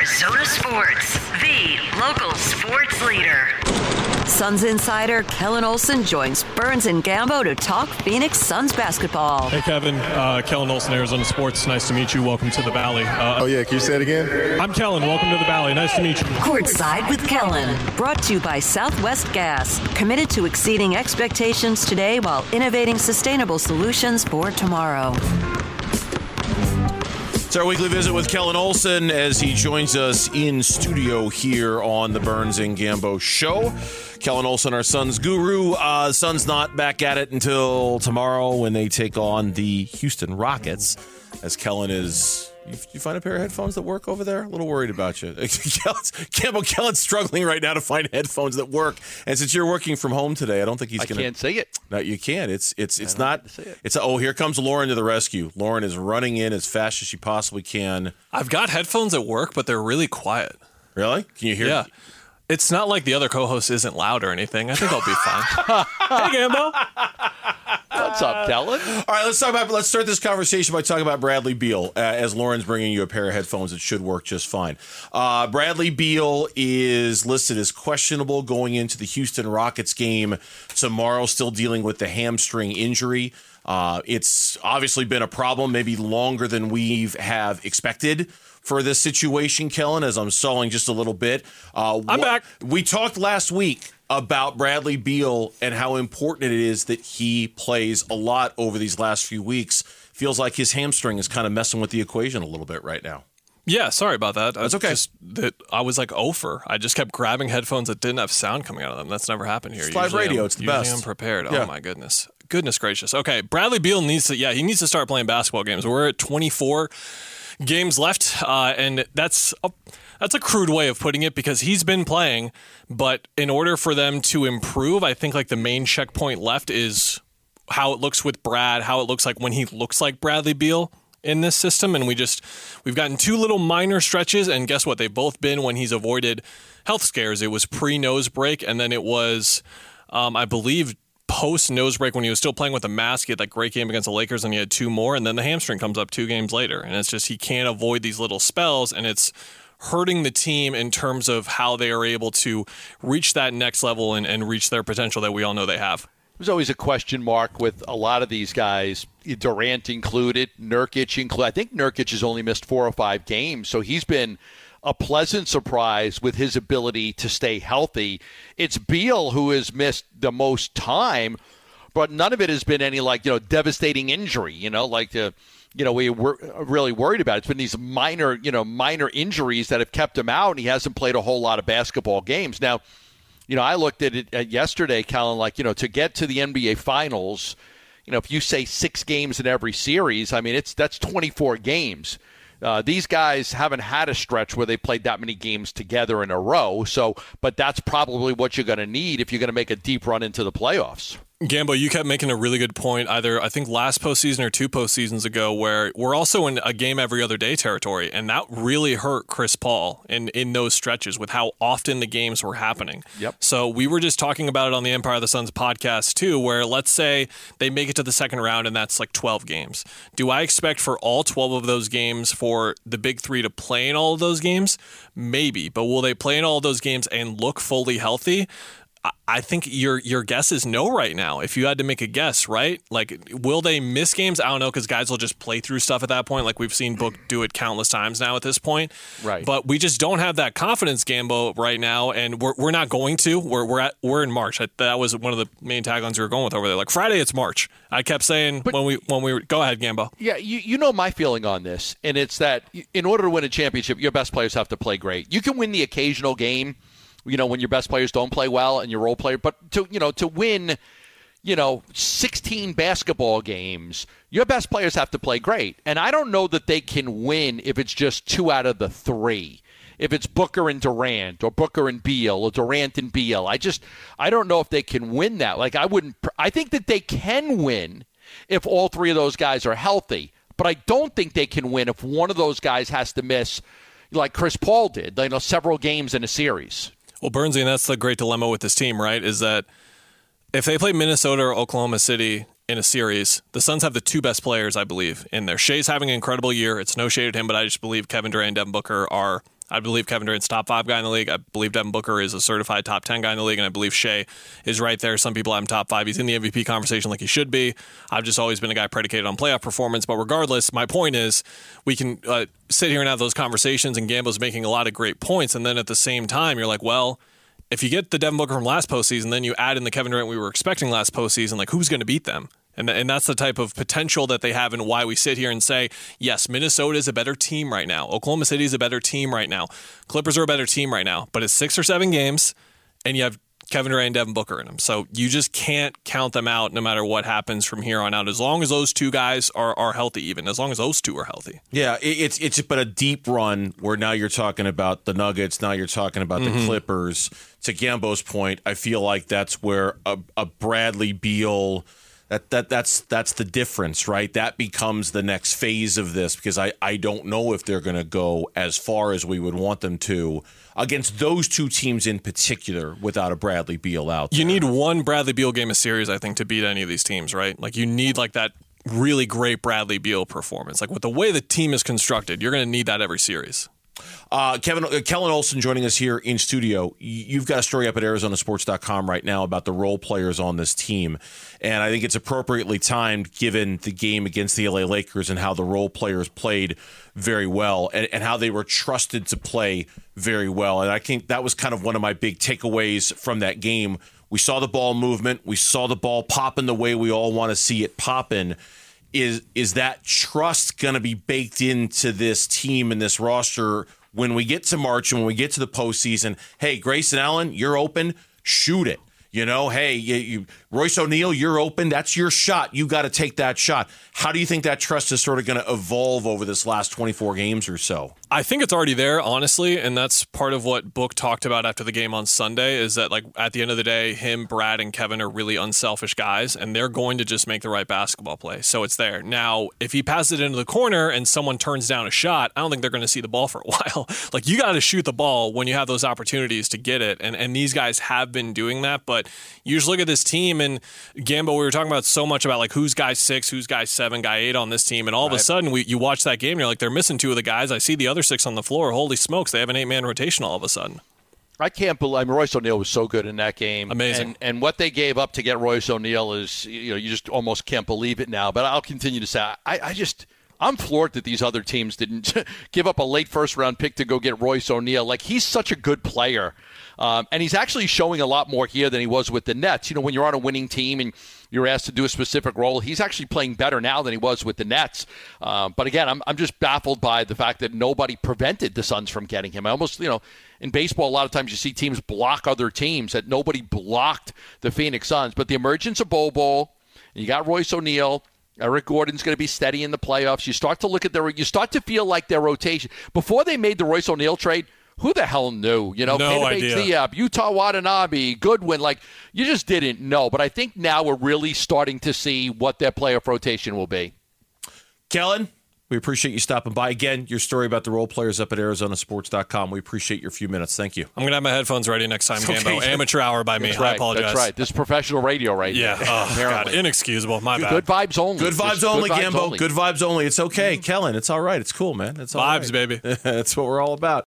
Arizona Sports, the local sports leader. Suns insider Kellan Olson joins Burns and Gambo to talk Phoenix Suns basketball. Hey, Kevin. Uh, Kellan Olson, Arizona Sports. Nice to meet you. Welcome to the Valley. Uh, oh, yeah. Can you say it again? I'm Kellan. Welcome to the Valley. Nice to meet you. Courtside with Kellan. Brought to you by Southwest Gas. Committed to exceeding expectations today while innovating sustainable solutions for tomorrow. It's our weekly visit with Kellan Olson as he joins us in studio here on the Burns and Gambo show. Kellan Olson, our Suns guru. Uh, Suns not back at it until tomorrow when they take on the Houston Rockets. As Kellan is you, you, find a pair of headphones that work over there? A little worried about you. Campbell Kellan's struggling right now to find headphones that work. And since you're working from home today, I don't think he's going to. I can't say it. No, you can't. It's it's it's not. It. It's oh, here comes Lauren to the rescue. Lauren is running in as fast as she possibly can. I've got headphones at work, but they're really quiet. Really? Can you hear? Yeah. It's not like the other co-host isn't loud or anything. I think I'll be fine. hey, Gambo. What's up, Kellan? All right, let's talk about. Let's start this conversation by talking about Bradley Beal. Uh, as Lauren's bringing you a pair of headphones that should work just fine. Uh, Bradley Beal is listed as questionable going into the Houston Rockets game tomorrow. Still dealing with the hamstring injury. Uh, it's obviously been a problem, maybe longer than we have expected for this situation, Kellan. As I'm stalling just a little bit, uh, I'm back. We talked last week about Bradley Beal and how important it is that he plays a lot over these last few weeks. Feels like his hamstring is kind of messing with the equation a little bit right now. Yeah, sorry about that. That's okay. Just that I was like over. I just kept grabbing headphones that didn't have sound coming out of them. That's never happened here. It's live radio. I'm, it's the best. I'm prepared. Yeah. Oh my goodness. Goodness gracious. Okay, Bradley Beal needs to. Yeah, he needs to start playing basketball games. We're at 24 games left, uh, and that's. A, that's a crude way of putting it because he's been playing, but in order for them to improve, I think like the main checkpoint left is how it looks with Brad, how it looks like when he looks like Bradley Beal in this system. And we just we've gotten two little minor stretches and guess what? They've both been when he's avoided health scares. It was pre nose break and then it was um, i believe post nose break when he was still playing with a mask. He had that great game against the lakers and he had two more and then the hamstring comes up two games later. And it's just he can't avoid these little spells and it's hurting the team in terms of how they are able to reach that next level and, and reach their potential that we all know they have. There's always a question mark with a lot of these guys, Durant included, Nurkic included. I think Nurkic has only missed four or five games, so he's been a pleasant surprise with his ability to stay healthy. It's Beal who has missed the most time, but none of it has been any like you know devastating injury. You know, like the you know, we were really worried about. It's been these minor, you know, minor injuries that have kept him out, and he hasn't played a whole lot of basketball games. Now, you know, I looked at it at yesterday, Kellan, like, you know, to get to the NBA Finals, you know, if you say six games in every series, I mean, it's that's 24 games. Uh, these guys haven't had a stretch where they played that many games together in a row. So, but that's probably what you're going to need if you're going to make a deep run into the playoffs. Gambo, you kept making a really good point, either I think last postseason or two postseasons ago, where we're also in a game every other day territory, and that really hurt Chris Paul in in those stretches with how often the games were happening. Yep. So we were just talking about it on the Empire of the Suns podcast too, where let's say they make it to the second round and that's like twelve games. Do I expect for all twelve of those games for the big three to play in all of those games? Maybe, but will they play in all of those games and look fully healthy? I think your your guess is no right now. If you had to make a guess, right? Like, will they miss games? I don't know because guys will just play through stuff at that point. Like we've seen Book do it countless times now at this point. Right. But we just don't have that confidence, Gambo, right now, and we're, we're not going to. We're we're at we're in March. I, that was one of the main taglines we were going with over there. Like Friday, it's March. I kept saying but, when we when we were, go ahead, Gambo. Yeah, you you know my feeling on this, and it's that in order to win a championship, your best players have to play great. You can win the occasional game you know, when your best players don't play well and your role player. But to you know, to win, you know, 16 basketball games, your best players have to play great. And I don't know that they can win if it's just two out of the three. If it's Booker and Durant or Booker and Beal or Durant and Beal, I just I don't know if they can win that. Like I wouldn't. I think that they can win if all three of those guys are healthy. But I don't think they can win if one of those guys has to miss, like Chris Paul did, you know, several games in a series. Well, Burnsy, and that's the great dilemma with this team, right? Is that if they play Minnesota or Oklahoma City in a series, the Suns have the two best players, I believe, in there. Shai's having an incredible year. It's no shade at him, but I just believe Kevin Durant and Devin Booker are I believe Kevin Durant's top five guy in the league. I believe Devin Booker is a certified top 10 guy in the league. And I believe Shai is right there. Some people have him top five. He's in the MVP conversation like he should be. I've just always been a guy predicated on playoff performance. But regardless, my point is we can uh, sit here and have those conversations, and Gambo's making a lot of great points. And then at the same time, you're like, well, if you get the Devin Booker from last postseason, then you add in the Kevin Durant we were expecting last postseason, like who's going to beat them? And, and that's the type of potential that they have and why we sit here and say, yes, Minnesota is a better team right now. Oklahoma City is a better team right now. Clippers are a better team right now. But it's six or seven games, and you have Kevin Durant and Devin Booker in them. So you just can't count them out no matter what happens from here on out. As long as those two guys are, are healthy, even as long as those two are healthy. Yeah, it, it's it's but a deep run where now you're talking about the Nuggets, now you're talking about the mm-hmm. Clippers. To Gambo's point, I feel like that's where a, a Bradley Beal that that that's that's the difference, right? That becomes the next phase of this because I I don't know if they're going to go as far as we would want them to against those two teams in particular without a Bradley Beal out. You need one Bradley Beal game a series, I think, to beat any of these teams, right? Like you need like that really great Bradley Beal performance. Like with the way the team is constructed, you're going to need that every series. Uh, Kevin uh, Kellan Olson joining us here in studio. You've got a story up at ArizonaSports.com right now about the role players on this team, and I think it's appropriately timed given the game against the LA Lakers and how the role players played very well and, and how they were trusted to play very well. And I think that was kind of one of my big takeaways from that game. We saw the ball movement, we saw the ball popping the way we all want to see it popping is is that trust going to be baked into this team and this roster when we get to March and when we get to the postseason? Hey, Grayson Allen, you're open, shoot it. You know, hey, you, you, Royce O'Neale, you're open. That's your shot. You got to take that shot. How do you think that trust is sort of going to evolve over this last 24 games or so? I think it's already there, honestly, and that's part of what Book talked about after the game on Sunday. Is that like at the end of the day, him, Brad, and Kevin are really unselfish guys, and they're going to just make the right basketball play. So it's there. Now, if he passes it into the corner and someone turns down a shot, I don't think they're going to see the ball for a while. like you got to shoot the ball when you have those opportunities to get it, and and these guys have been doing that. But you just look at this team and Gambo. We were talking about so much about like who's guy six, who's guy seven, guy eight on this team, and all of a sudden we you watch that game, and you're like they're missing two of the guys. I see the other six on the floor. Holy smokes, they have an eight man rotation all of a sudden. I can't believe I mean, Royce O'Neale was so good in that game. Amazing. And, and what they gave up to get Royce O'Neale is, you know, you just almost can't believe it now. But I'll continue to say, I, I just, I'm floored that these other teams didn't give up a late first round pick to go get Royce O'Neale. Like, he's such a good player. Um, and he's actually showing a lot more here than he was with the Nets. You know, when you're on a winning team and you're asked to do a specific role, he's actually playing better now than he was with the Nets. Um, but again, I'm, I'm just baffled by the fact that nobody prevented the Suns from getting him. I almost, you know, in baseball, a lot of times you see teams block other teams, that nobody blocked the Phoenix Suns. But the emergence of Bol Bol, you got Royce O'Neale. Eric Gordon's going to be steady in the playoffs. You start to look at their, you start to feel like their rotation. Before they made the Royce O'Neale trade, who the hell knew? You know, No idea. Yuta Watanabe, Goodwin. Like you just didn't know. But I think now we're really starting to see what their playoff rotation will be. Kellan, we appreciate you stopping by. Again, your story about the role players up at ArizonaSports.com. We appreciate your few minutes. Thank you. I'm gonna have my headphones ready next time, Okay. Gambo. Amateur hour by me. That's I right. apologize. That's right. This is professional radio right Yeah. here. Oh, God. Inexcusable. My bad. Good vibes only. Good vibes Just only, good vibes Gambo. only. Good vibes only. It's okay, mm-hmm. Kellan. It's all right. It's cool, man. It's all Vibes, right. baby. That's what we're all about.